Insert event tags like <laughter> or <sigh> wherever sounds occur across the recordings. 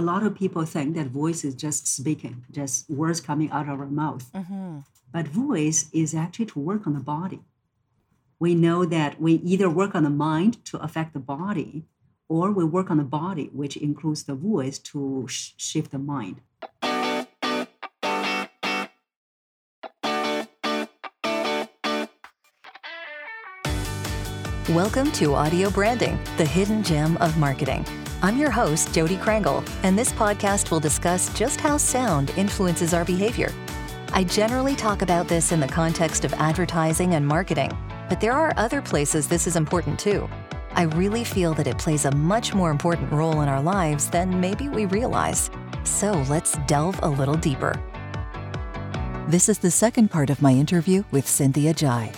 a lot of people think that voice is just speaking, just words coming out of our mouth. Mm-hmm. But voice is actually to work on the body. We know that we either work on the mind to affect the body, or we work on the body, which includes the voice to sh- shift the mind. Welcome to Audio Branding, the hidden gem of marketing. I'm your host, Jodi Krangle, and this podcast will discuss just how sound influences our behavior. I generally talk about this in the context of advertising and marketing, but there are other places this is important too. I really feel that it plays a much more important role in our lives than maybe we realize. So let's delve a little deeper. This is the second part of my interview with Cynthia Zhai.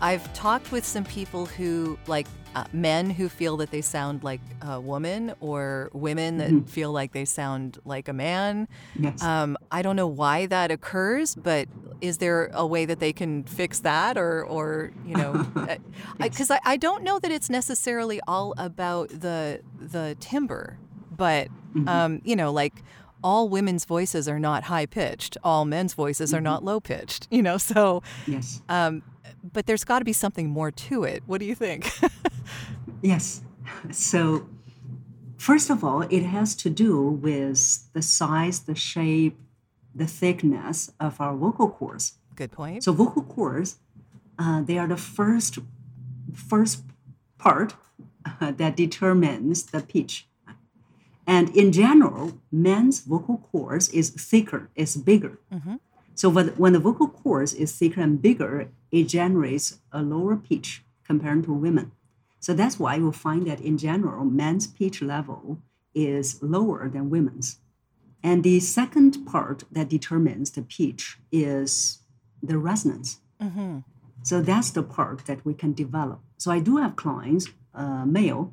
I've talked with some people who, like uh, men who feel that they sound like a woman, or women that Mhm. feel like they sound like a man. Yes. Um, I don't know why that occurs, but is there a way that they can fix that, or, or you know, <laughs> because I, I, don't know that it's necessarily all about the the timbre, but Mhm. um, you know, like all women's voices are not high pitched, all men's voices are Mhm. not low pitched. You know, so yes. um, but there's got to be something more to it. What do you think? <laughs> Yes. So, first of all, it has to do with the size, the shape, the thickness of our vocal cords. Good point. So, vocal cords, uh, they are the first first part uh, that determines the pitch. And in general, men's vocal cords is thicker, is bigger. hmm So when, when the vocal cords is thicker and bigger, it generates a lower pitch compared to women. So that's why you'll find that in general, men's pitch level is lower than women's. And the second part that determines the pitch is the resonance. hmm So that's the part that we can develop. So I do have clients, uh, male,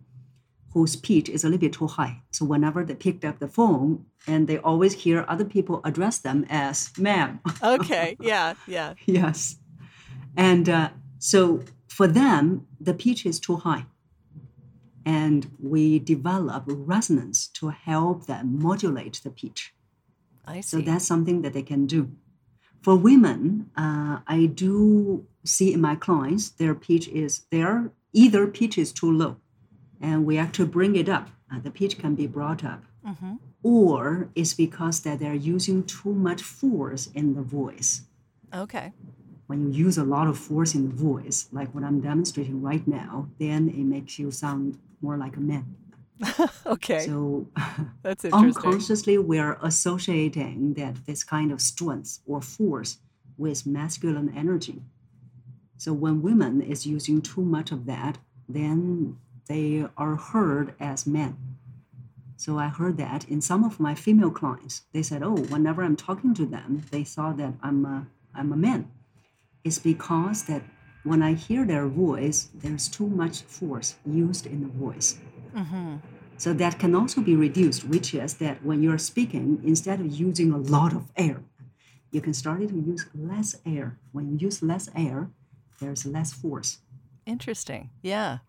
whose pitch is a little bit too high. So whenever they picked up the phone and they always hear other people address them as ma'am. Okay. <laughs> Yeah. Yeah. yes. And uh, so for them, the pitch is too high. And we develop resonance to help them modulate the pitch. I see. So that's something that they can do. For women, uh, I do see in my clients their pitch is their either pitch is too low, and we actually bring it up. Uh, the pitch can be brought up, hmm or it's because that they're using too much force in the voice. Okay. When you use a lot of force in the voice, like what I'm demonstrating right now, then it makes you sound more like a man. <laughs> okay. So <laughs> That's interesting. unconsciously we're associating that this kind of strength or force with masculine energy so when women is using too much of that then they are heard as men so i heard that in some of my female clients they said oh whenever i'm talking to them they thought that i'm a, I'm a man it's because that when i hear their voice there's too much force used in the voice hmm so that can also be reduced, which is that when you're speaking, instead of using a lot of air, you can start to use less air. When you use less air, there's less force. Interesting. Yeah.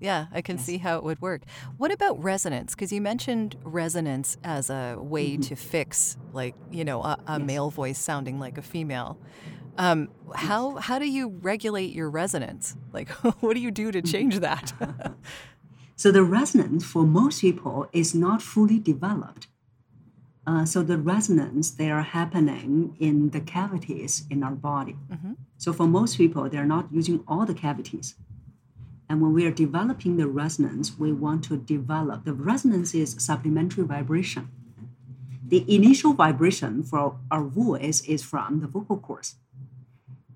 Yeah, I can Yes. see how it would work. What about resonance? Because you mentioned resonance as a way to fix, like, you know, a, a Mm-hmm. Yes. male voice sounding like a female. Um, how how do you regulate your resonance? Like, <laughs> what do you do to change that? <laughs> <laughs> So the resonance for most people is not fully developed. Uh, so the resonance they are happening in the cavities in our body. Mhm. So for most people, they're not using all the cavities. And when we are developing the resonance, we want to develop the resonance is supplementary vibration. The initial vibration for our voice is from the vocal cords.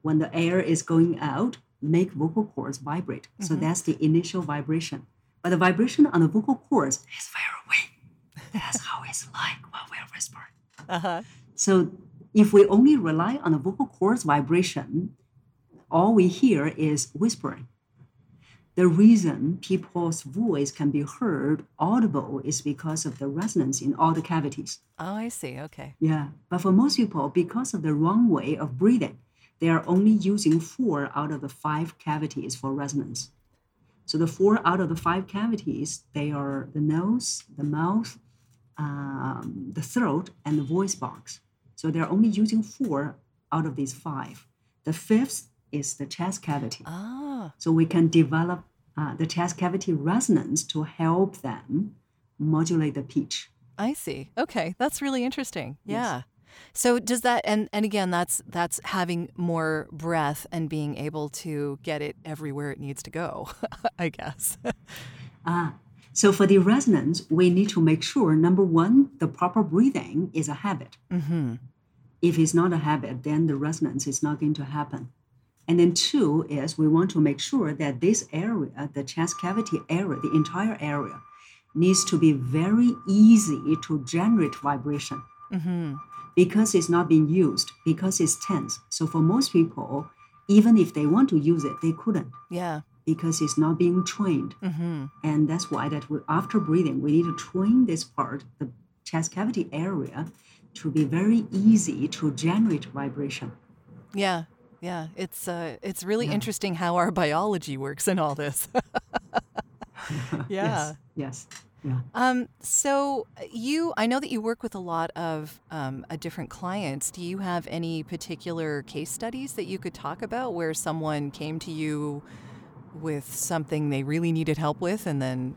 When the air is going out, make vocal cords vibrate. So that's the initial vibration. But the vibration on the vocal cords is very weak. That's how it's like when we're whispering. uh-huh. So if we only rely on the vocal cords vibration, all we hear is whispering. The reason people's voice can be heard audible is because of the resonance in all the cavities. Oh, I see. Okay. Yeah. But for most people, because of the wrong way of breathing, they are only using four out of the five cavities for resonance. So the four out of the five cavities, they are the nose, the mouth, um, the throat, and the voice box. So they're only using four out of these five. The fifth is the chest cavity. Ah, So we can develop uh, the chest cavity resonance to help them modulate the pitch. I see. Okay, that's really interesting. Yes. Yeah. So does that and and again that's that's having more breath and being able to get it everywhere it needs to go, <laughs> I guess. <laughs> Ah, so for the resonance, we need to make sure number one, the proper breathing is a habit. mhm. If it's not a habit, then the resonance is not going to happen. And then two is we want to make sure that this area, the chest cavity area, the entire area, needs to be very easy to generate vibration Mhm. because it's not being used, because it's tense. So for most people, even if they want to use it, they couldn't Yeah. because it's not being trained. Mhm. And that's why that we, after breathing, we need to train this part, the chest cavity area, to be very easy to generate vibration. Yeah. Yeah, it's uh it's really Yeah. interesting how our biology works in all this. <laughs> <laughs> yeah. Yes. Yes. Yeah. Um, so uh, you, I know that you work with a lot of um, uh, different clients. Do you have any particular case studies that you could talk about where someone came to you with something they really needed help with, and then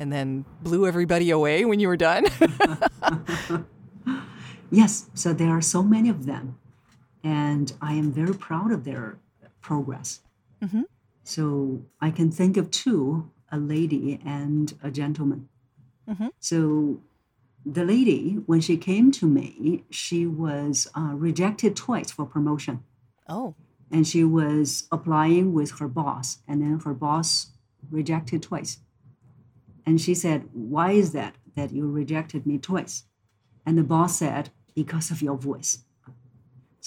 and then blew everybody away when you were done? <laughs> Yes. So there are so many of them, and I am very proud of their progress. Mhm. So I can think of two: a lady and a gentleman. Mhm. So the lady, when she came to me, she was uh, rejected twice for promotion. oh, and she was applying with her boss and then her boss rejected twice and she said why is that that you rejected me twice and the boss said because of your voice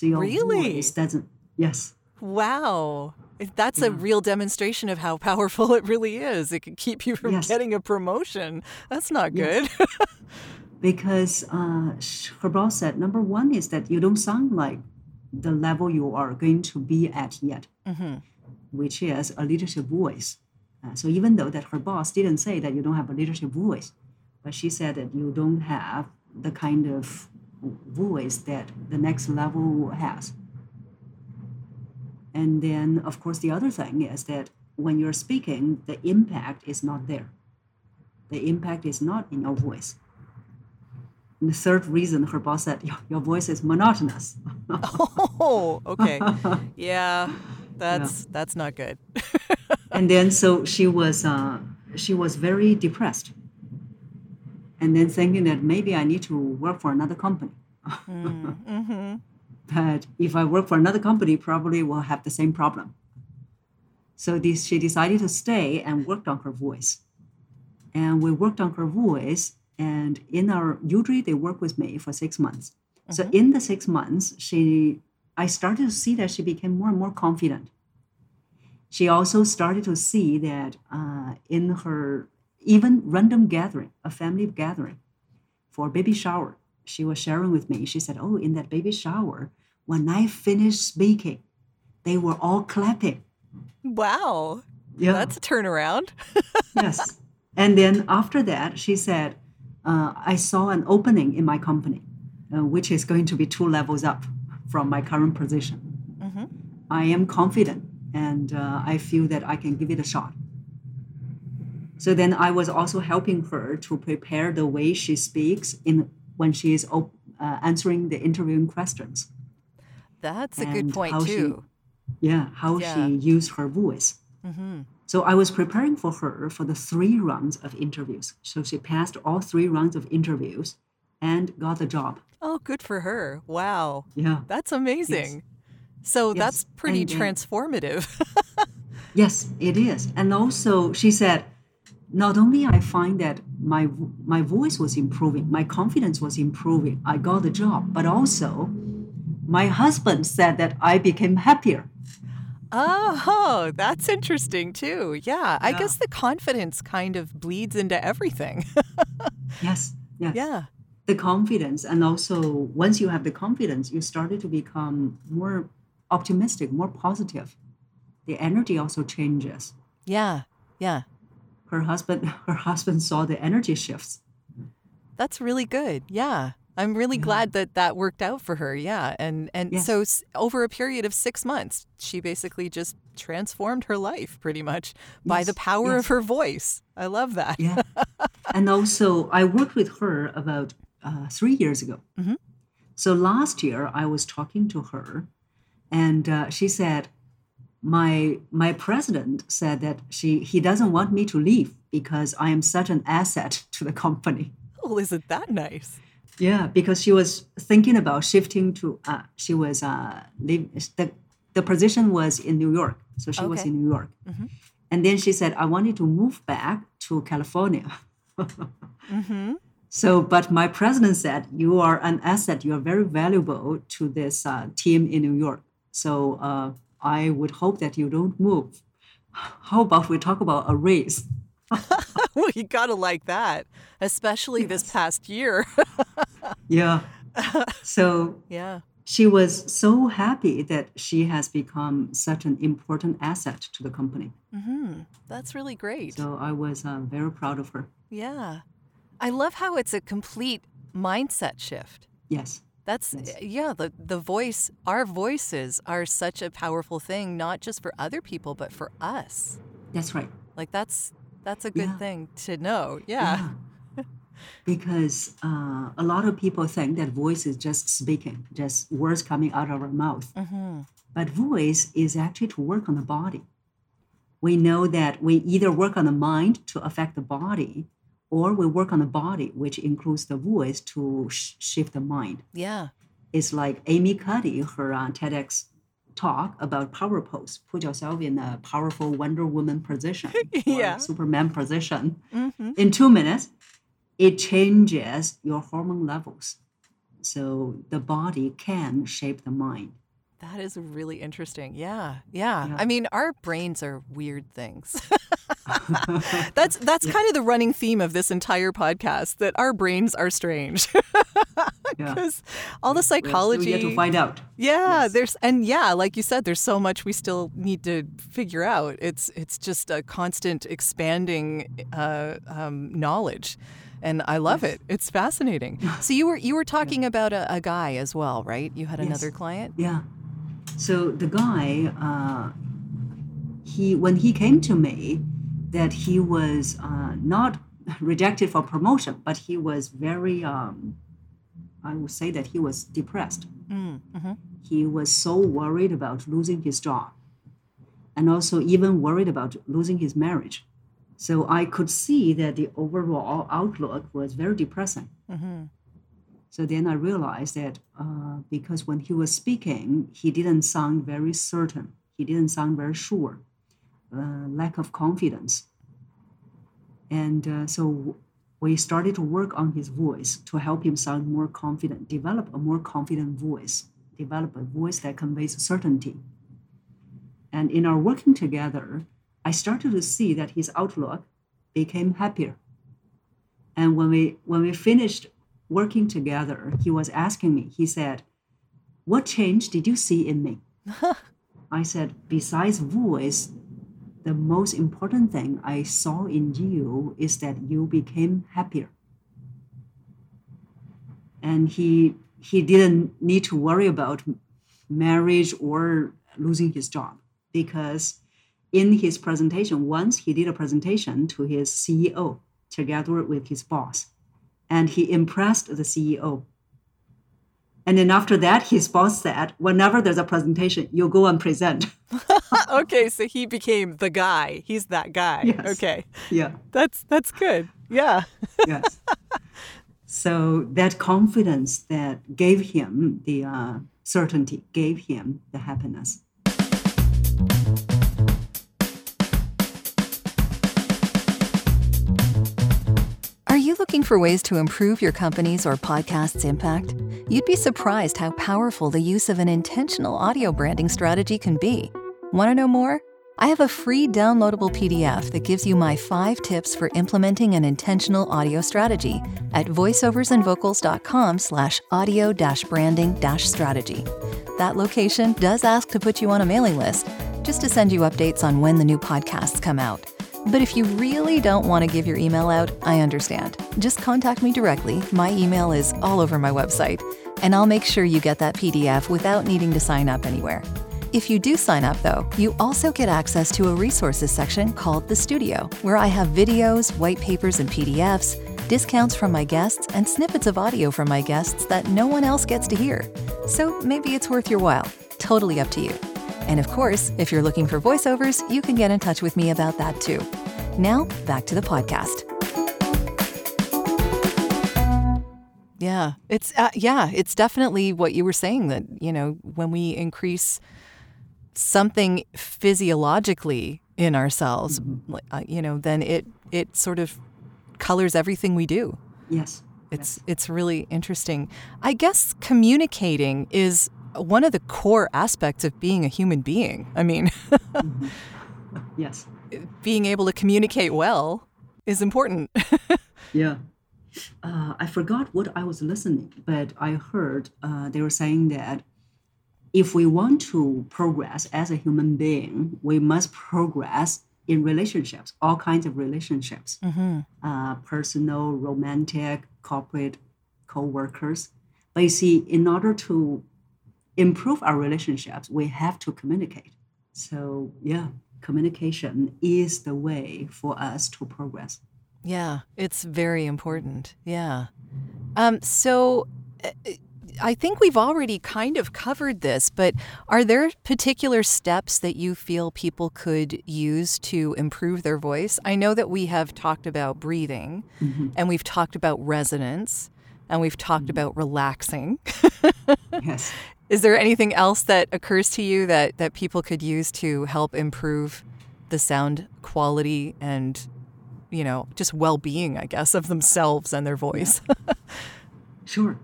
Really? voice doesn't yes wow! That's a real demonstration of how powerful <laughs> it really is. It can keep you from Yes. getting a promotion. That's not Yes. good. <laughs> because uh, sh- her boss said number one is that you don't sound like the level you are going to be at yet hmm which is a leadership voice. Uh, so even though that her boss didn't say that you don't have a leadership voice, but she said that you don't have the kind of voice that the next level has. And then, of course, the other thing is that when you're speaking, the impact is not there. The impact is not in your voice. And the third reason her boss said, your, your voice is monotonous. <laughs> Oh, okay. Yeah, that's that's not good. <laughs> and then so she was uh, she was very depressed and then thinking that maybe i need to work for another company. Mm-hmm. <laughs> but if i work for another company probably will have the same problem. So this, she decided to stay and worked on her voice. And we worked on her voice and in our usually they work with me for six months. So in the six months she i started to see that she became more and more confident. She also started to see that uh, in her even random gathering, a family gathering for baby shower, she was sharing with me. She said, "Oh, in that baby shower, when I finished speaking, they were all clapping." Wow, Yeah, that's a turnaround. <laughs> yes. And then after that, she said, uh, "I saw an opening in my company, uh, which is going to be two levels up from my current position. Mhm. I am confident, and uh, I feel that I can give it a shot." So then I was also helping her to prepare the way she speaks in when she is op- uh, answering the interviewing questions. That's a good point how she- too. Yeah, how Yeah. she used her voice. hmm So I was preparing for her for the three rounds of interviews. So she passed all three rounds of interviews and got the job. Oh, good for her. Wow, Yeah. that's amazing. So Yes, that's pretty and transformative. <laughs> Yes, it is. And also she said, not only I find that my my voice was improving, my confidence was improving, I got the job, but also my husband said that I became happier. oh, that's interesting too. Yeah, I Yeah. guess the confidence kind of bleeds into everything. <laughs> Yes. Yes. yeah. The confidence and also once you have the confidence, you started to become more optimistic, more positive. The energy also changes. Yeah. Yeah. Her husband, <laughs> her husband saw the energy shifts. That's really good. Yeah. I'm really Yeah. glad that that worked out for her. Yeah. And and Yes. so s- over a period of 6 months, she basically just transformed her life pretty much by the Yes, power of her voice. I love that. Yeah. <laughs> and also, I worked with her about uh, three years ago. Mhm. So last year, I was talking to her, and uh, she said, "My my president said that she he doesn't want me to leave because I am such an asset <laughs> to the company." Oh, isn't that nice? Yeah, because she was thinking about shifting to. Uh, she was uh, live, the the position was in New York, so she was in New York, Mhm. and then she said, "I wanted to move back to California." <laughs> Mhm. So, but my president said, "You are an asset. You are very valuable to this uh, team in New York. So, uh, I would hope that you don't move. <laughs> How about we talk about a raise?" <laughs> well, you got to like that, especially this past year. <laughs> Yeah. So yeah. she was so happy that she has become such an important asset to the company. Mhm. That's really great. So I was uh, very proud of her. Yeah. I love how it's a complete mindset shift. Yes. That's Yes. yeah, the the voice, our voices are such a powerful thing not just for other people but for us. That's right. Like that's that's a good Yeah. thing to know. Yeah. because uh, a lot of people think that voice is just speaking, just words coming out of our mouth. Mhm. But voice is actually to work on the body. We know that we either work on the mind to affect the body, or we work on the body, which includes the voice to sh- shift the mind. Yeah. It's like Amy Cuddy, her uh, TEDx talk about power pose, put yourself in a powerful Wonder Woman position, <laughs> or Yeah. Superman position. Mhm. In two minutes, it changes your hormone levels. So the body can shape the mind. That is really interesting. Yeah. Yeah. Yeah. I mean, our brains are weird things. <laughs> <laughs> that's that's kind of the running theme of this entire podcast that our brains are strange. <laughs> Yeah. Because all the We're still psychology to find out. Yeah, Yes. there's and yeah, like you said, there's so much we still need to figure out. It's it's just a constant expanding uh, um, knowledge, and I love Yes. it. It's fascinating. <laughs> So you were you were talking about a, a guy as well, right? You had Yes. another client. Yeah. So the guy, uh, he when he came to me, that he was uh, not rejected for promotion, but he was very. Um, I would say that he was depressed. Mm, hmm He was so worried about losing his job, and also even worried about losing his marriage. So I could see that the overall outlook was very depressing. hmm So then I realized that uh, because when he was speaking, he didn't sound very certain. He didn't sound very sure, uh, lack of confidence. And uh, so we started to work on his voice to help him sound more confident, develop a more confident voice, develop a voice that conveys certainty. And in our working together, I started to see that his outlook became happier. And when we when we finished working together, he was asking me, he said, What change did you see in me? <laughs> I said, Besides voice, the most important thing I saw in you is that you became happier. And he he didn't need to worry about marriage or losing his job because in his presentation, once he did a presentation to his CEO together with his boss, and he impressed the CEO. And then after that, his boss said, whenever there's a presentation, you go and present. <laughs> okay, so he became the guy. He's that guy. Yes. Okay, yeah, that's that's good. Yeah. yes. so that confidence that gave him the uh, certainty, gave him the happiness. Looking for ways to improve your company's or podcast's impact? You'd be surprised how powerful the use of an intentional audio branding strategy can be. Want to know more? I have a free downloadable PDF that gives you my five tips for implementing an intentional audio strategy at voiceoversandvocals.com slash audio branding strategy. That location does ask to put you on a mailing list, just to send you updates on when the new podcasts come out. But if you really don't want to give your email out, I understand. Just contact me directly. My email is all over my website, and I'll make sure you get that PDF without needing to sign up anywhere. If you do sign up, though, you also get access to a resources section called The Studio, where I have videos, white papers, and PDFs, discounts from my guests, and snippets of audio from my guests that no one else gets to hear. So maybe it's worth your while. Totally up to you. And of course, if you're looking for voiceovers, you can get in touch with me about that too. Now, back to the podcast. Yeah, it's uh, yeah, it's definitely what you were saying that, you know, when we increase something physiologically in ourselves, mm-hmm. uh, you know, then it it sort of colors everything we do. Yes. It's yes. it's really interesting. I guess communicating is one of the core aspects of being a human being. I mean, mm-hmm. <laughs> yes, being able to communicate well is important. <laughs> yeah. Uh, I forgot what I was listening, but I heard uh, they were saying that if we want to progress as a human being, we must progress in relationships, all kinds of relationships, mm-hmm. uh, personal, romantic, corporate, co-workers. But you see, in order to improve our relationships, we have to communicate. So, yeah, communication is the way for us to progress. Yeah, it's very important. Yeah. Um, so, uh, I think we've already kind of covered this, but are there particular steps that you feel people could use to improve their voice? I know that we have talked about breathing mm-hmm. and we've talked about resonance and we've talked mm-hmm. about relaxing. <laughs> yes. Is there anything else that occurs to you that, that people could use to help improve the sound quality and, you know, just well being, I guess, of themselves and their voice? Yeah. <laughs> sure.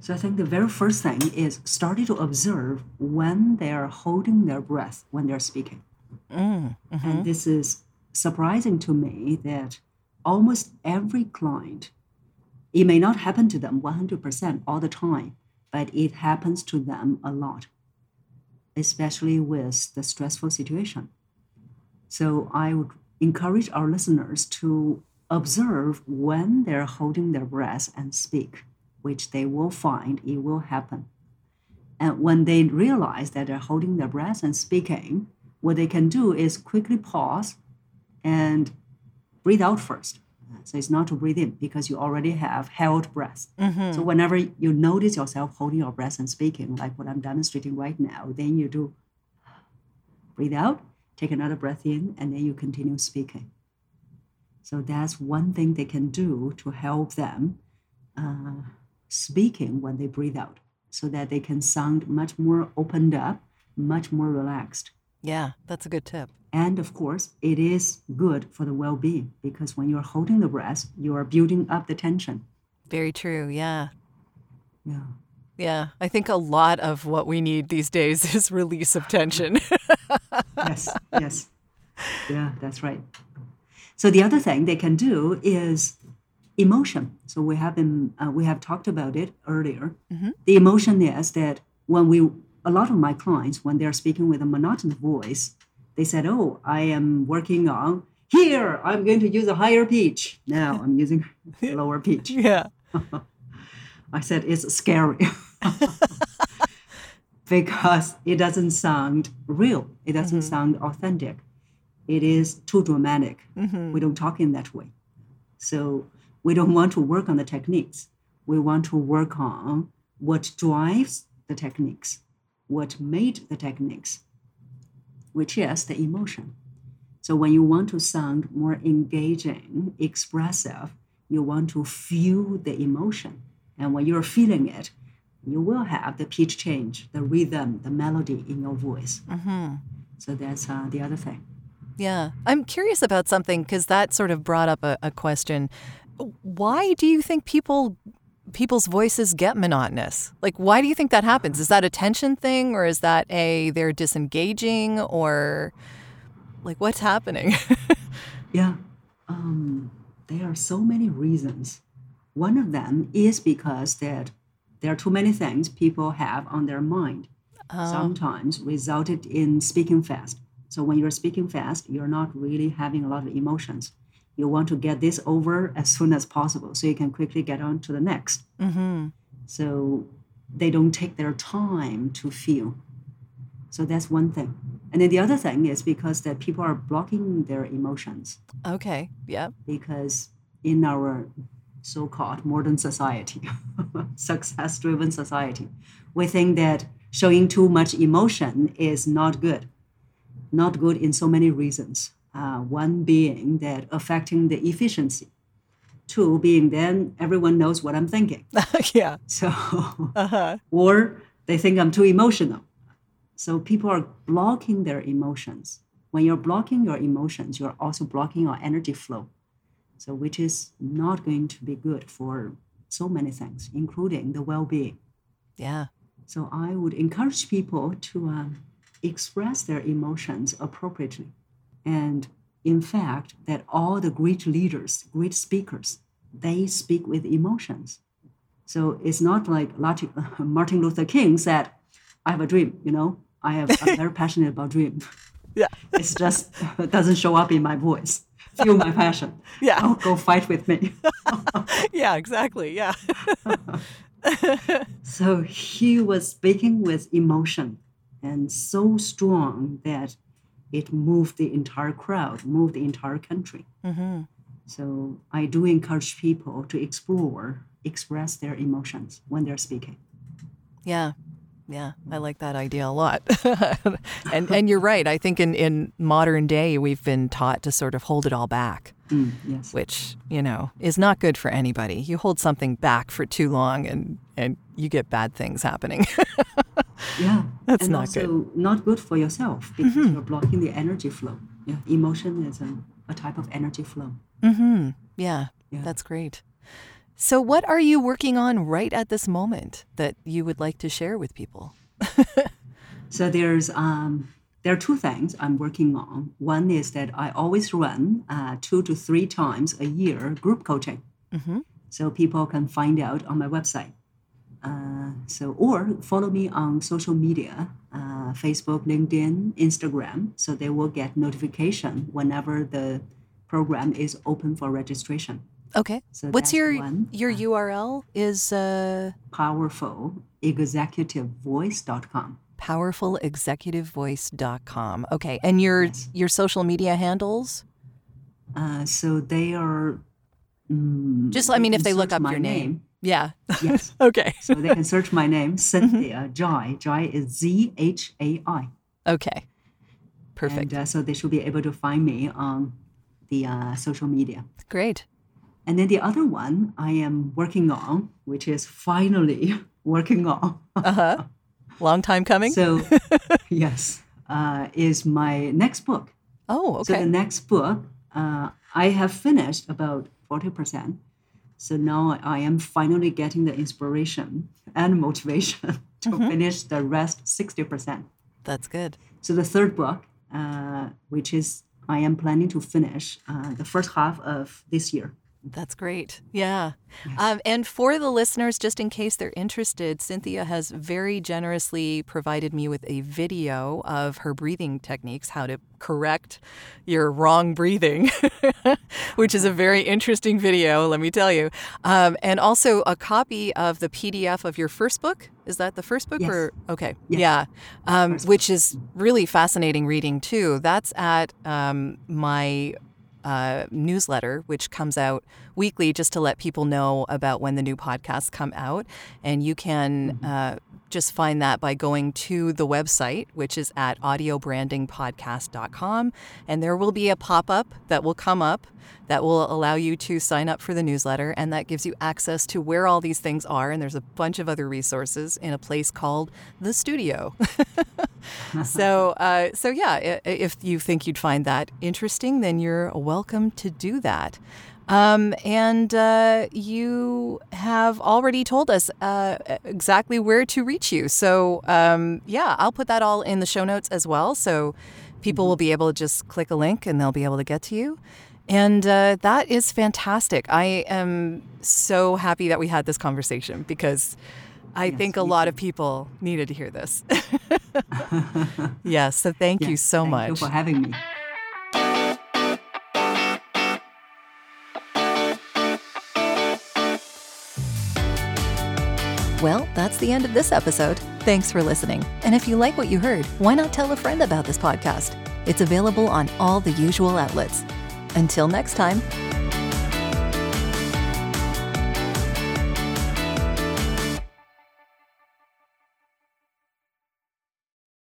So I think the very first thing is starting to observe when they are holding their breath when they're speaking. Mm, mm-hmm. And this is surprising to me that almost every client, it may not happen to them 100% all the time, but it happens to them a lot, especially with the stressful situation. So I would encourage our listeners to observe when they're holding their breath and speak, which they will find it will happen. And when they realize that they're holding their breath and speaking, what they can do is quickly pause and breathe out first. So it's not to breathe in because you already have held breath. Mm-hmm. So whenever you notice yourself holding your breath and speaking, like what I'm demonstrating right now, then you do breathe out, take another breath in, and then you continue speaking. So that's one thing they can do to help them uh, speaking when they breathe out so that they can sound much more opened up, much more relaxed. Yeah, that's a good tip. And of course, it is good for the well being because when you're holding the breath, you are building up the tension. Very true. Yeah. Yeah. Yeah. I think a lot of what we need these days <laughs> is release of tension. <laughs> yes. Yes. Yeah, that's right. So the other thing they can do is emotion. So we have been uh, we have talked about it earlier. Mm-hmm. The emotion is that when we a lot of my clients when they're speaking with a monotonous voice, they said, "Oh, I am working on here. I'm going to use a higher pitch. Now I'm using <laughs> lower pitch." Yeah. <laughs> I said it's scary <laughs> because it doesn't sound real. It doesn't mm-hmm. sound authentic. It is too dramatic. Mm-hmm. We don't talk in that way. So we don't want to work on the techniques. We want to work on what drives the techniques, what made the techniques, which is the emotion. So when you want to sound more engaging, expressive, you want to feel the emotion. And when you're feeling it, you will have the pitch change, the rhythm, the melody in your voice. Mm-hmm. So that's uh, the other thing. Yeah. I'm curious about something because that sort of brought up a, a question. Why do you think people people's voices get monotonous? Like, why do you think that happens? Is that a tension thing, or is that a they're disengaging, or like what's happening? <laughs> yeah, um, there are so many reasons. One of them is because that there are too many things people have on their mind. Oh. Sometimes resulted in speaking fast. So when you're speaking fast, you're not really having a lot of emotions. You want to get this over as soon as possible so you can quickly get on to the next. Mm-hmm. So they don't take their time to feel. So that's one thing. And then the other thing is because that people are blocking their emotions Okay. Yeah. because in our so-called modern society, <laughs> success-driven society, we think that showing too much emotion is not good. Not good in so many reasons. Uh, one being that affecting the efficiency. Two being then everyone knows what I'm thinking. <laughs> yeah. So <laughs> Uh-huh. or they think I'm too emotional. So people are blocking their emotions. When you're blocking your emotions, you're also blocking your energy flow. So which is not going to be good for so many things, including the well-being. Yeah. So I would encourage people to um, express their emotions appropriately. And in fact, that all the great leaders, great speakers, they speak with emotions. So it's not like <laughs> Martin Luther King said, I have a dream, you know, I have, I'm very <laughs> passionate about dream. Yeah. <laughs> It's just it doesn't show up in my voice. Feel my passion. Yeah. Oh, go fight with me. yeah. Exactly. Yeah. So he was speaking with emotion and so strong that it moved the entire crowd, moved the entire country. mm-hmm. So I do encourage people to explore, express their emotions when they're speaking. Yeah. Yeah, I like that idea a lot. <laughs> and and you're right. I think in, in modern day we've been taught to sort of hold it all back, Mm, yes. which, you know, is not good for anybody. You hold something back for too long and and you get bad things happening. <laughs> <laughs> Yeah. <laughs> That's and not good. also not good for yourself because you're blocking the energy flow. Yeah. Emotion is a, a type of energy flow. mhm. Yeah. Yeah. That's great. So what are you working on right at this moment that you would like to share with people? <laughs> So there's um, there are two things I'm working on. One is that I always run uh, two to three times a year group coaching, Mhm. so people can find out on my website. Uh, so or follow me on social media, uh, Facebook, LinkedIn, Instagram, so they will get notification whenever the program is open for registration. Okay. So What's your one. your URL is uh Powerful executivevoice.com. powerfulexecutivevoice.com. Okay. And your Yes. your social media handles? Uh, so they are. mm, Just I mean if they look up your name. Yeah. Yes. <laughs> okay. so they can search my name, <laughs> Cynthia Zhai. Zhai is Z H A I. Okay. Perfect. And uh, so they should be able to find me on the uh, social media. Great. And then the other one I am working on, which is finally <laughs> working on. Uh-huh. Long time coming? So, yes, uh, is my next book. oh, okay. So the next book, uh, I have finished about 40%. So now I am finally getting the inspiration and motivation <laughs> to Mm-hmm. finish the rest 60%. That's good. So the third book, uh, which is I am planning to finish uh, the first half of this year. That's great. Yeah. Um, and for the listeners, just in case they're interested, Cynthia has very generously provided me with a video of her breathing techniques, how to correct your wrong breathing, <laughs> which is a very interesting video, let me tell you. Um, and also a copy of the PDF of your first book. Is that the first book? Yes. Or okay, Yes. yeah, um, which is really fascinating reading too. That's at um, my uh, newsletter, which comes out weekly just to let people know about when the new podcasts come out. And you can uh, just find that by going to the website, which is at audiobrandingpodcast.com. And there will be a pop up that will come up that will allow you to sign up for the newsletter. And that gives you access to where all these things are. And there's a bunch of other resources in a place called the studio. <laughs> so, uh, so yeah, if you think you'd find that interesting, then you're welcome to do that. Um, and uh, you have already told us uh, exactly where to reach you. So, um, yeah, I'll put that all in the show notes as well. So people will be able to just click a link and they'll be able to get to you. And uh, that is fantastic. I am so happy that we had this conversation because I Yes, think a lot too. of people needed to hear this. <laughs> yes. So thank Yeah, you so thank much. you for having me. Well, that's the end of this episode. Thanks for listening. And if you like what you heard, why not tell a friend about this podcast? It's available on all the usual outlets. Until next time,